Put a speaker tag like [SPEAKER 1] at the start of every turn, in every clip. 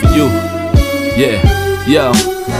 [SPEAKER 1] for you. Yeah, yo.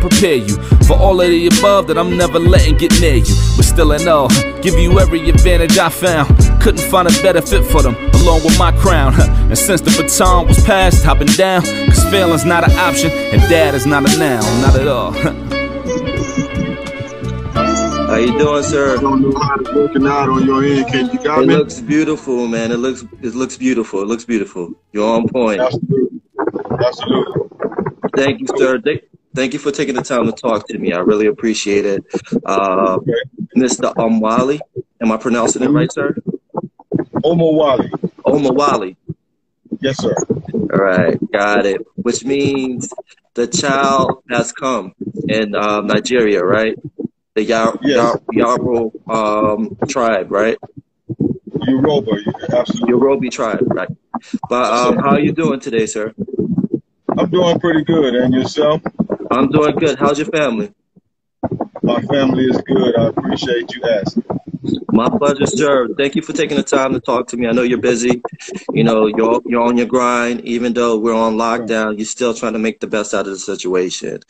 [SPEAKER 1] prepare you for all of the above that I'm never letting get near you. But still in all, give you every advantage I found. Couldn't find a better fit for them, along with my crown. And since the baton was passed, I've been down. Cause failing's not an option, and dad is not a noun, not at all.
[SPEAKER 2] How you doing, sir?
[SPEAKER 3] I don't know how it's working out on your end. Can you got
[SPEAKER 2] It
[SPEAKER 3] me?
[SPEAKER 2] looks beautiful, man. It looks it looks beautiful. It looks beautiful. You're on point.
[SPEAKER 3] Absolutely. Absolutely.
[SPEAKER 2] Thank you, sir. Thank, thank you for taking the time to talk to me. I really appreciate it. Uh, Mr. Omwali, am I pronouncing it right, sir?
[SPEAKER 3] Omo Wally.
[SPEAKER 2] Omowale.
[SPEAKER 3] Yes, sir.
[SPEAKER 2] All right, got it. Which means the child has come in um, Nigeria, right? The Yar-
[SPEAKER 3] Yes.
[SPEAKER 2] Yar- Yaro um, tribe, right?
[SPEAKER 3] Yoruba. Absolutely.
[SPEAKER 2] Yoruba tribe, right? But um, how are you doing today, sir?
[SPEAKER 3] I'm doing pretty good. And yourself?
[SPEAKER 2] I'm doing good. How's your family?
[SPEAKER 3] My family is good. I appreciate you asking.
[SPEAKER 2] My pleasure, sir. Thank you for taking the time to talk to me. I know you're busy. You know, you're you're on your grind. Even though we're on lockdown, you're still trying to make the best out of the situation.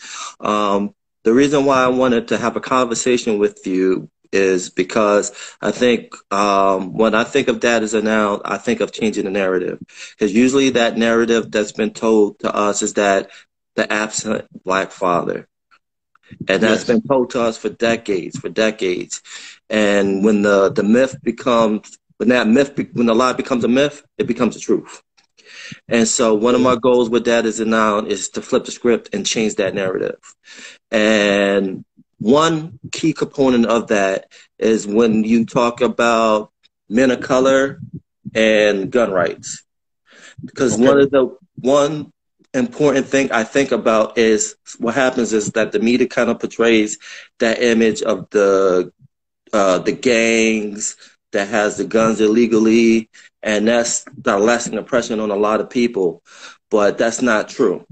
[SPEAKER 2] Um, the reason why I wanted to have a conversation with you is because I think um, when I think of that as a noun, I think of changing the narrative. Because usually that narrative that's been told to us is that the absent black father. And that's
[SPEAKER 3] Yes.
[SPEAKER 2] been told to us for decades, for decades. And when the, the myth becomes, when that myth, be, when the lie becomes a myth, it becomes the truth. And so one of my goals with that is noun is to flip the script and change that narrative. And one key component of that is when you talk about men of color and gun rights. Because
[SPEAKER 3] Okay.
[SPEAKER 2] one of the one important thing I think about is what happens is that the media kind of portrays that image of the uh, the gangs that has the guns illegally, and that's the lasting impression on a lot of people. But that's not true.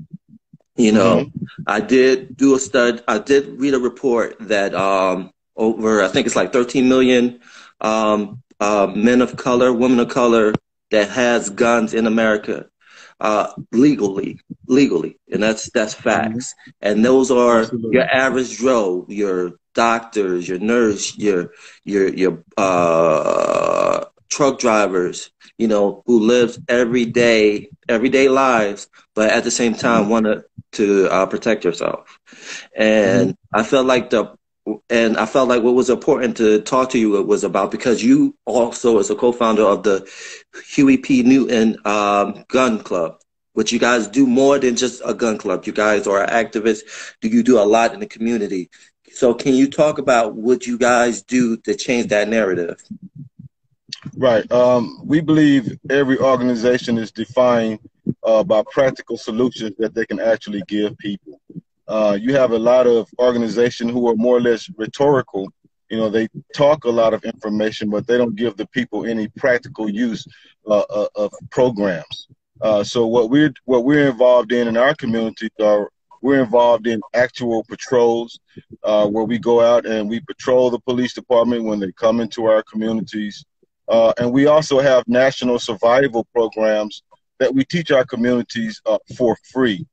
[SPEAKER 2] You know, I did do a stud. I did read a report that um, over, I think it's like 13 million um, uh, men of color, women of color that has guns in America uh, legally, legally, and that's that's facts. And those are
[SPEAKER 3] Absolutely.
[SPEAKER 2] your average Joe, your doctors, your nurse, your your your uh, truck drivers, you know, who lives every day, everyday lives, but at the same time want to to uh, protect yourself. And I felt like the and I felt like what was important to talk to you was about because you also as a co-founder of the Huey P. Newton um, Gun Club, which you guys do more than just a gun club. You guys are activists. Do you do a lot in the community? So can you talk about what you guys do to change that narrative?
[SPEAKER 3] Right. Um, we believe every organization is defined uh, by practical solutions that they can actually give people. Uh, you have a lot of organizations who are more or less rhetorical. You know, they talk a lot of information, but they don't give the people any practical use uh, uh, of programs. Uh, so what we're what we're involved in in our community are we're involved in actual patrols uh, where we go out and we patrol the police department when they come into our communities. Uh, and we also have national survival programs that we teach our communities uh, for free.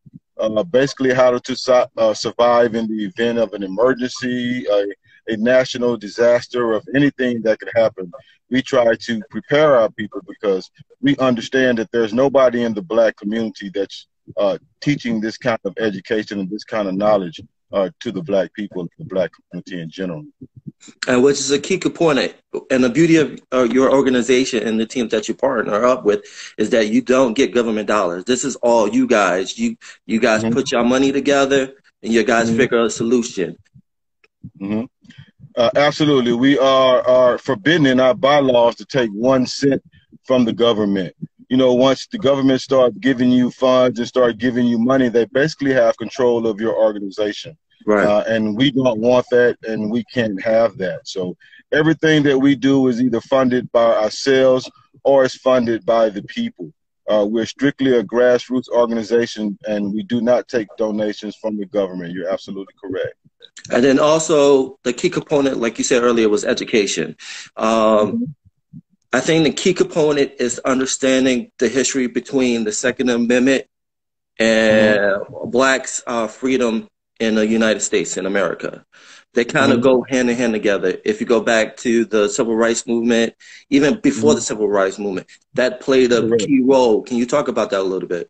[SPEAKER 3] Uh, basically, how to su- uh, survive in the event of an emergency, a, a national disaster, of anything that could happen. We try to prepare our people because we understand that there's nobody in the black community that's uh, teaching this kind of education and this kind of knowledge uh, to the black people, the black community in general.
[SPEAKER 2] And which is a key component. And the beauty of uh, your organization and the teams that you partner up with is that you don't get government dollars. This is all you guys. You you guys
[SPEAKER 3] Mhm.
[SPEAKER 2] put your money together and you guys
[SPEAKER 3] Mhm.
[SPEAKER 2] figure out a solution.
[SPEAKER 3] hmm Uh, absolutely. We are, are forbidden in our bylaws to take one cent from the government. you know, once the government start giving you funds and start giving you money, they basically have control of your organization.
[SPEAKER 2] Right.
[SPEAKER 3] Uh, and we don't want that, and we can't have that. So everything that we do is either funded by ourselves or is funded by the people. Uh, we're strictly a grassroots organization, and we do not take donations from the government. You're absolutely correct.
[SPEAKER 2] And then also the key component, like you said earlier, was education. Um, I think the key component is understanding the history between the Second Amendment and mm-hmm. blacks' uh, freedom in the United States in America. They kind of mm-hmm. go hand in hand together. If you go back to the civil rights movement, even before mm-hmm. the civil rights movement, that played a key role. Can you talk about that a little bit?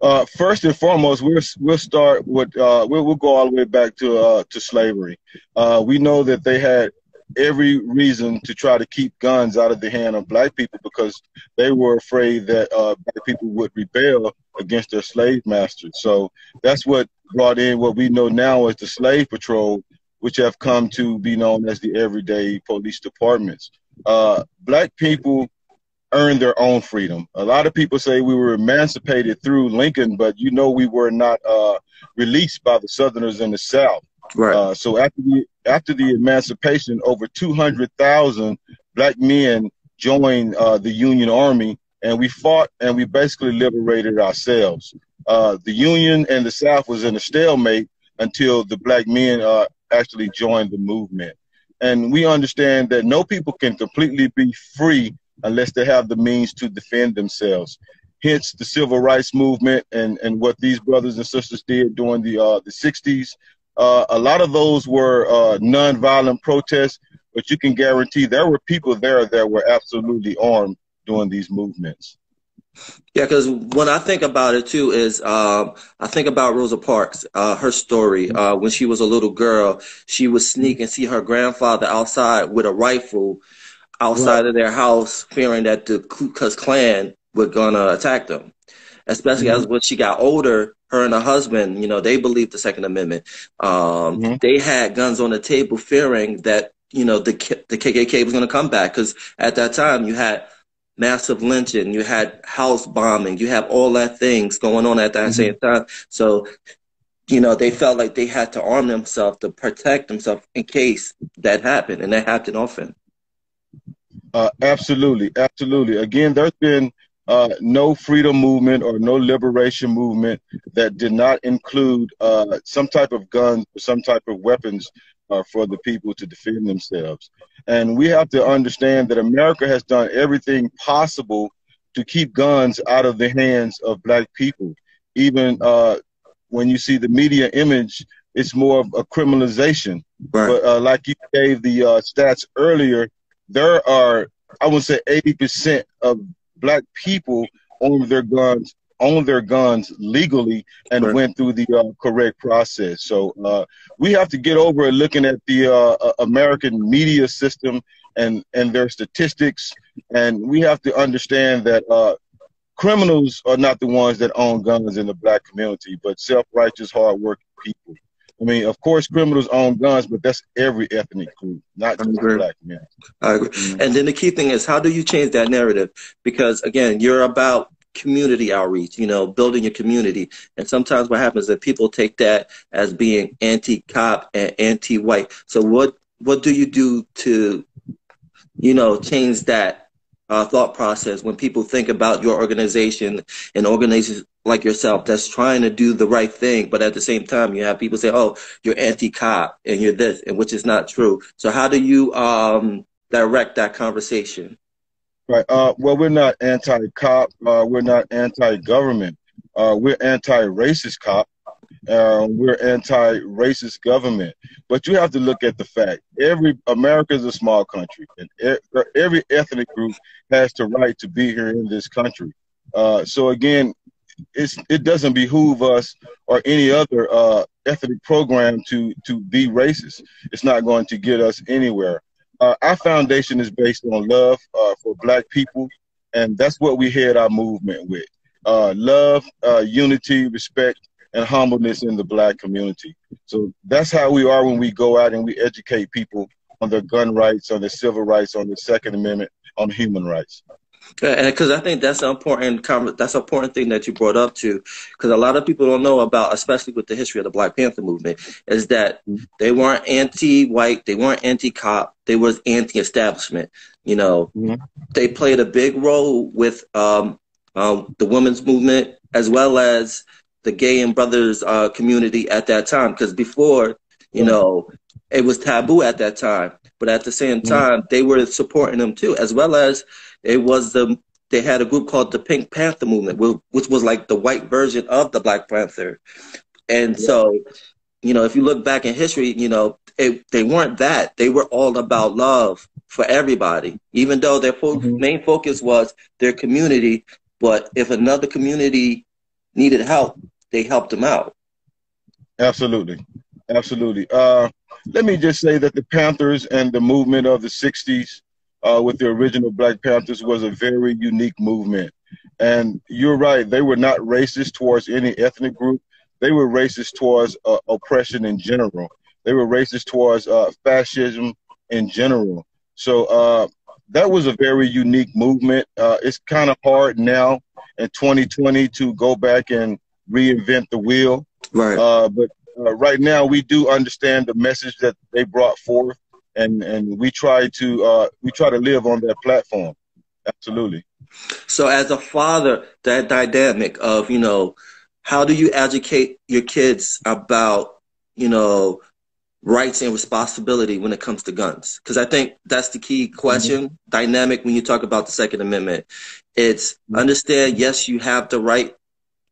[SPEAKER 3] Uh, first and foremost, we'll we'll start with uh, we'll we'll go all the way back to uh, to slavery. Uh, we know that they had every reason to try to keep guns out of the hand of black people because they were afraid that uh, black people would rebel against their slave masters. So that's what brought in what we know now as the slave patrol, which have come to be known as the everyday police departments. Uh, black people earned their own freedom. A lot of people say we were emancipated through Lincoln, but you know we were not uh, released by the Southerners in the South.
[SPEAKER 2] Right.
[SPEAKER 3] Uh, so after the after the emancipation, over 200,000 black men joined uh, the Union Army, and we fought and we basically liberated ourselves. Uh, the Union and the South was in a stalemate until the black men uh, actually joined the movement. And we understand that no people can completely be free unless they have the means to defend themselves. Hence, the civil rights movement and, and what these brothers and sisters did during the uh, the 60s uh, a lot of those were uh, nonviolent protests, but you can guarantee there were people there that were absolutely armed during these movements.
[SPEAKER 2] Yeah, because when I think about it too, is um, I think about Rosa Parks, uh, her story. Uh, when she was a little girl, she would sneak and see her grandfather outside with a rifle outside right. of their house, fearing that the Ku Klux Klan were gonna attack them. Especially mm-hmm. as when she got older, her and her husband, you know, they believed the Second Amendment. Um, mm-hmm. They had guns on the table, fearing that you know the the KKK was going to come back because at that time you had massive lynching, you had house bombing, you have all that things going on at that mm-hmm. same time. So, you know, they felt like they had to arm themselves to protect themselves in case that happened, and that happened often.
[SPEAKER 3] Uh, absolutely, absolutely. Again, there's been uh, no freedom movement or no liberation movement that did not include uh, some type of gun, some type of weapons uh, for the people to defend themselves. And we have to understand that America has done everything possible to keep guns out of the hands of black people. Even uh, when you see the media image, it's more of a criminalization. Right. But uh, like you gave the uh, stats earlier, there are, I would say, 80% of black people own their guns own their guns legally and right. went through the uh, correct process. So uh, we have to get over looking at the uh, uh, American media system and and their statistics, and we have to understand that uh, criminals are not the ones that own guns in the black community, but self-righteous, hard-working people. I mean, of course, criminals own guns, but that's every ethnic group, not just black men.
[SPEAKER 2] I agree. And then the key thing is, how do you change that narrative? Because again, you're about community outreach, you know, building your community. And sometimes what happens is that people take that as being anti-cop and anti-white. So what what do you do to, you know, change that uh, thought process when people think about your organization and organizations like yourself that's trying to do the right thing, but at the same time, you have people say, "Oh, you're anti-cop and you're this," and which is not true. So, how do you um, direct that conversation?
[SPEAKER 3] Right. Uh, well, we're not anti-cop. Uh, we're not anti-government. Uh, we're anti-racist cop. We're anti-racist government. But you have to look at the fact: every America is a small country, and every ethnic group has the right to be here in this country. Uh, so again, it doesn't behoove us or any other uh, ethnic program to to be racist. It's not going to get us anywhere. Uh, our foundation is based on love uh, for Black people, and that's what we head our movement with: uh, love, uh, unity, respect, and humbleness in the Black community. So that's how we are when we go out and we educate people on their gun rights, on their civil rights, on the Second Amendment, on human rights.
[SPEAKER 2] Because I think that's an important that's an important thing that you brought up too, because a lot of people don't know about, especially with the history of the Black Panther movement, is that mm-hmm. they weren't anti-white, they weren't anti-cop, they was anti-establishment. You know, mm-hmm. they played a big role with um, um, the women's movement as well as the gay and brothers uh, community at that time. Because before, you know, it was taboo at that time, but at the same mm-hmm. time, mm-hmm. they were supporting them too, as well as it was the they had a group called the Pink Panther Movement, which was like the white version of the Black Panther. And so, you know, if you look back in history, you know, it, they weren't that. They were all about love for everybody, even though their fo- mm-hmm. main focus was their community. But if another community needed help, they helped them out.
[SPEAKER 3] Absolutely. Absolutely. Uh, let me just say that the Panthers and the movement of the 60s uh, with the original Black Panthers was a very unique movement. And you're right, they were not racist towards any ethnic group. They were racist towards uh, oppression in general. They were racist towards uh, fascism in general. So uh, that was a very unique movement. Uh, it's kind of hard now in 2020 to go back and reinvent the wheel.
[SPEAKER 2] Right.
[SPEAKER 3] Uh, right now, we do understand the message that they brought forth and and we try to uh, we try to live on that platform. Absolutely.
[SPEAKER 2] So, as a father, that dynamic of you know, how do you educate your kids about you know rights and responsibility when it comes to guns? Because I think that's the key question mm-hmm. dynamic when you talk about the Second Amendment. It's mm-hmm. understand yes, you have the right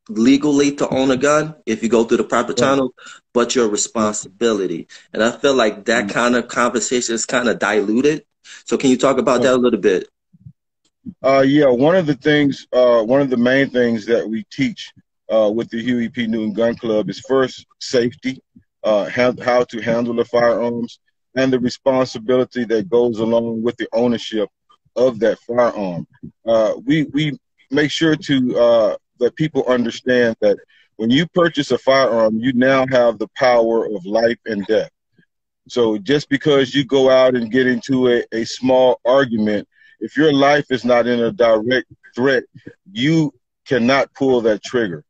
[SPEAKER 2] legally to own a gun if you go through the proper channels, but your responsibility. And I feel like that mm-hmm. kind of conversation is kind of diluted. So can you talk about that a little bit?
[SPEAKER 3] Uh, yeah, one of the things, uh, one of the main things that we teach uh, with the Huey P. Newton Gun Club is first safety, uh, how, how to handle the firearms, and the responsibility that goes along with the ownership of that firearm. Uh, we we make sure to uh, that people understand that when you purchase a firearm, you now have the power of life and death. So just because you go out and get into a, a small argument, if your life is not in a direct threat, you cannot pull that trigger.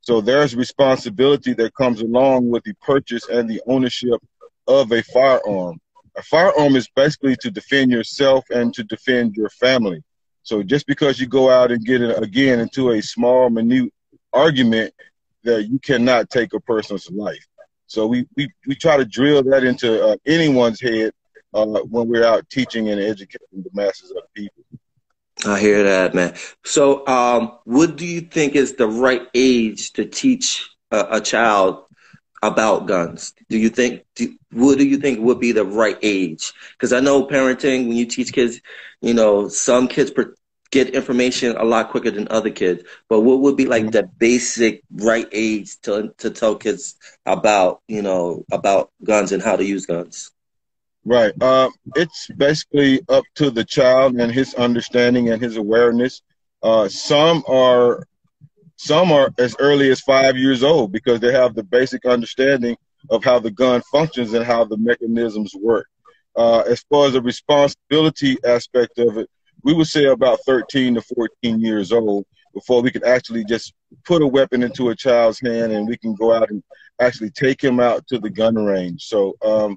[SPEAKER 3] So there's responsibility that comes along with the purchase and the ownership of a firearm. A firearm is basically to defend yourself and to defend your family. So just because you go out and get it again into a small, minute argument, that you cannot take a person's life. So we, we, we try to drill that into uh, anyone's head uh, when we're out teaching and educating the masses of people.
[SPEAKER 2] I hear that, man. So, um, what do you think is the right age to teach a, a child about guns? Do you think? Do, what do you think would be the right age? Because I know parenting, when you teach kids, you know, some kids per- get information a lot quicker than other kids. But what would be like mm-hmm. the basic right age to to tell kids about, you know, about guns and how to use guns?
[SPEAKER 3] Right. Uh, it's basically up to the child and his understanding and his awareness. Uh, some are some are as early as five years old because they have the basic understanding of how the gun functions and how the mechanisms work. Uh, as far as the responsibility aspect of it, we would say about 13 to 14 years old before we could actually just put a weapon into a child's hand and we can go out and actually take him out to the gun range. So um,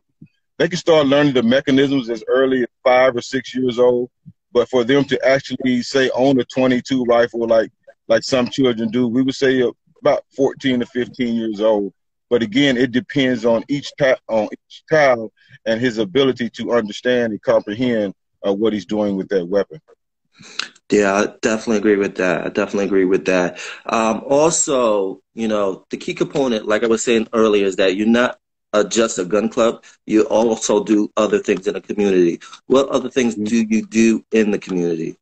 [SPEAKER 3] they can start learning the mechanisms as early as five or six years old. But for them to actually say own a 22 rifle like like some children do. We would say about 14 to 15 years old. But again, it depends on each ta- on each child and his ability to understand and comprehend uh, what he's doing with that weapon.
[SPEAKER 2] Yeah, I definitely agree with that. I definitely agree with that. Um, also, you know, the key component, like I was saying earlier, is that you're not uh, just a gun club. You also do other things in the community. What other things mm-hmm. do you do in the community?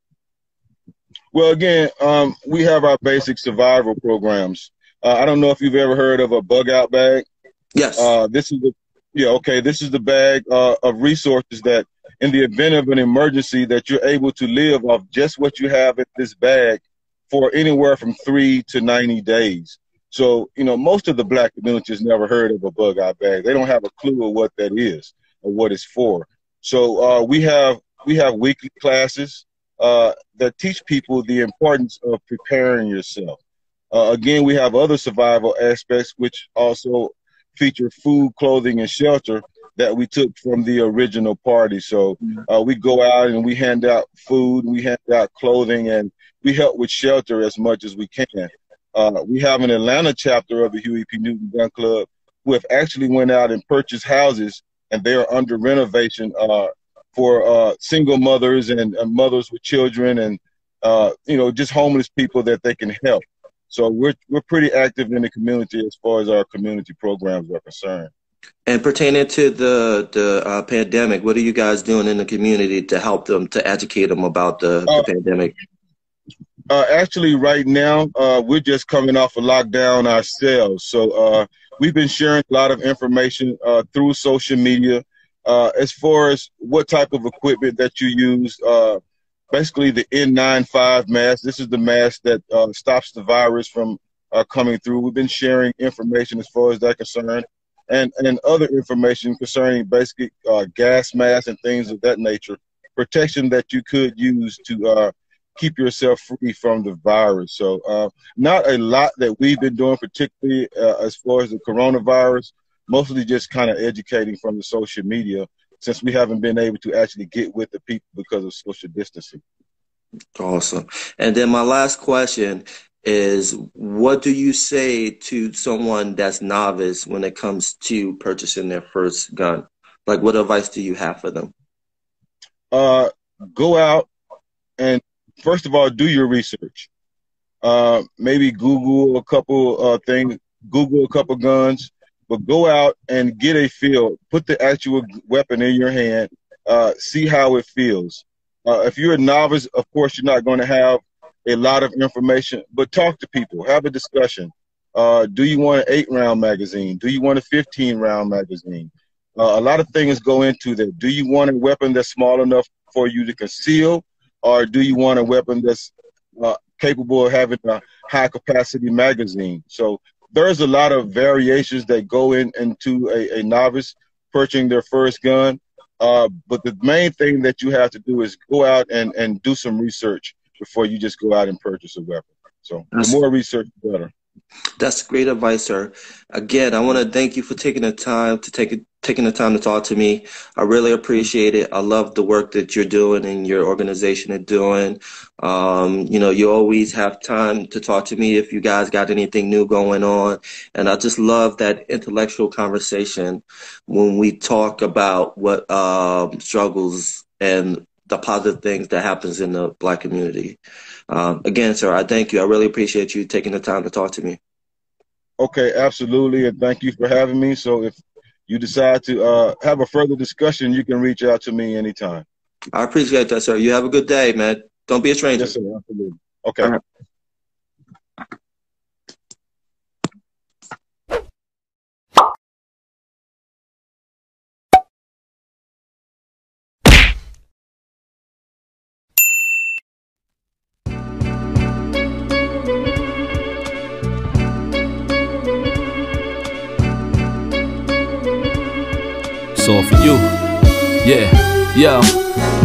[SPEAKER 3] Well, again, um, we have our basic survival programs. Uh, I don't know if you've ever heard of a bug out bag.
[SPEAKER 2] Yes.
[SPEAKER 3] Uh, this is the yeah okay. This is the bag uh, of resources that, in the event of an emergency, that you're able to live off just what you have in this bag for anywhere from three to ninety days. So you know, most of the black community has never heard of a bug out bag. They don't have a clue of what that is or what it's for. So uh, we have we have weekly classes uh, that teach people the importance of preparing yourself. Uh, again, we have other survival aspects which also feature food, clothing, and shelter that we took from the original party. So uh, we go out and we hand out food, we hand out clothing, and we help with shelter as much as we can. Uh, we have an Atlanta chapter of the Huey P. Newton Gun Club who have actually went out and purchased houses, and they are under renovation uh, for uh, single mothers and, and, mothers with children, and uh, you know just homeless people that they can help. So we're we're pretty active in the community as far as our community programs are concerned.
[SPEAKER 2] And pertaining to the the uh, pandemic, what are you guys doing in the community to help them to educate them about the, the uh, pandemic?
[SPEAKER 3] Uh, actually, right now uh, we're just coming off a lockdown ourselves, so uh, we've been sharing a lot of information uh, through social media as far as what type of equipment that you use. basically, the N95 mask. This is the mask that stops the virus from coming through. We've been sharing information as far as that concerned and and other information concerning basically uh, gas masks and things of that nature, protection that you could use to uh, keep yourself free from the virus. So, uh, not a lot that we've been doing, particularly uh, as far as the coronavirus. Mostly just kind of educating from the social media, since we haven't been able to actually get with the people because of social distancing.
[SPEAKER 2] Awesome. And then my last question is what do you say to someone that's novice when it comes to purchasing their first gun? Like, what advice do you have for them?
[SPEAKER 3] Uh, go out and first of all, do your research. Uh, maybe Google a couple uh, things, Google a couple guns, but go out and get a feel. Put the actual weapon in your hand. Uh, see how it feels. Uh, if you're a novice, of course, you're not going to have a lot of information, but talk to people, have a discussion. Uh, do you want an eight round magazine? Do you want a 15 round magazine? Uh, a lot of things go into that. Do you want a weapon that's small enough for you to conceal, or do you want a weapon that's uh, capable of having a high capacity magazine? So there's a lot of variations that go in into a, a novice purchasing their first gun. Uh, but the main thing that you have to do is go out and, and do some research before you just go out and purchase a weapon. So That's, the more research, the better.
[SPEAKER 2] That's great advice, sir. Again, I want to thank you for taking the time to take it, taking the time to talk to me. I really appreciate it. I love the work that you're doing and your organization is doing. Um, you know, you always have time to talk to me if you guys got anything new going on. And I just love that intellectual conversation when we talk about what um, struggles and the positive things that happens in the black community. Um, again, sir, I thank you. I really appreciate you taking the time to talk to me.
[SPEAKER 3] Okay, absolutely, and thank you for having me. So, if you decide to uh, have a further discussion, you can reach out to me anytime.
[SPEAKER 2] I appreciate that, sir. You have a good day, man. Don't be a stranger.
[SPEAKER 3] Yes, sir. Absolutely. Okay.
[SPEAKER 1] It's all for you. Yeah, yo.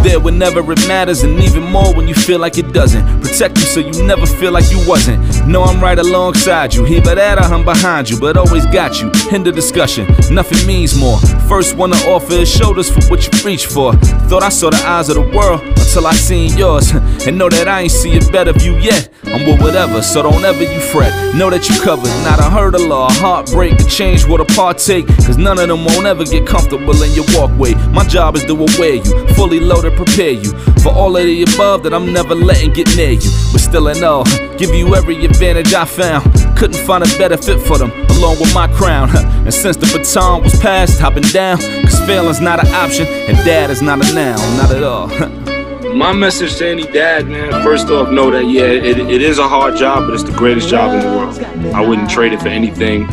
[SPEAKER 1] There whenever it matters, and even more when you feel like it doesn't. Protect you so you never feel like you wasn't. Know I'm right alongside you. Here, but that I'm behind you, but always got you. End the discussion. Nothing means more. First one to offer is shoulders for what you reach for. Thought I saw the eyes of the world until I seen yours. And know that I ain't see a better view yet. I'm with whatever, so don't ever you fret. Know that you covered. Not a hurdle or a heartbreak to change what a partake. Cause none of them won't ever get comfortable in your walkway. My job is to aware you, fully loaded, prepare you for all of the above that I'm never letting get near you. But still in all, give you every advantage I found. Couldn't find a better fit for them, along with my crown. And since the baton was passed, I've down. Cause failing's not an option, and dad is not a noun, not at all.
[SPEAKER 4] My message to any dad, man, first off, know that, yeah, it, it is a hard job, but it's the greatest job in the world. I wouldn't trade it for anything.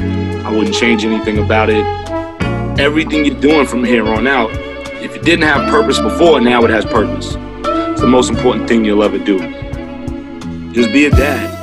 [SPEAKER 4] I wouldn't change anything about it. Everything you're doing from here on out, if it didn't have purpose before, now it has purpose. It's the most important thing you'll ever do. Just be a dad.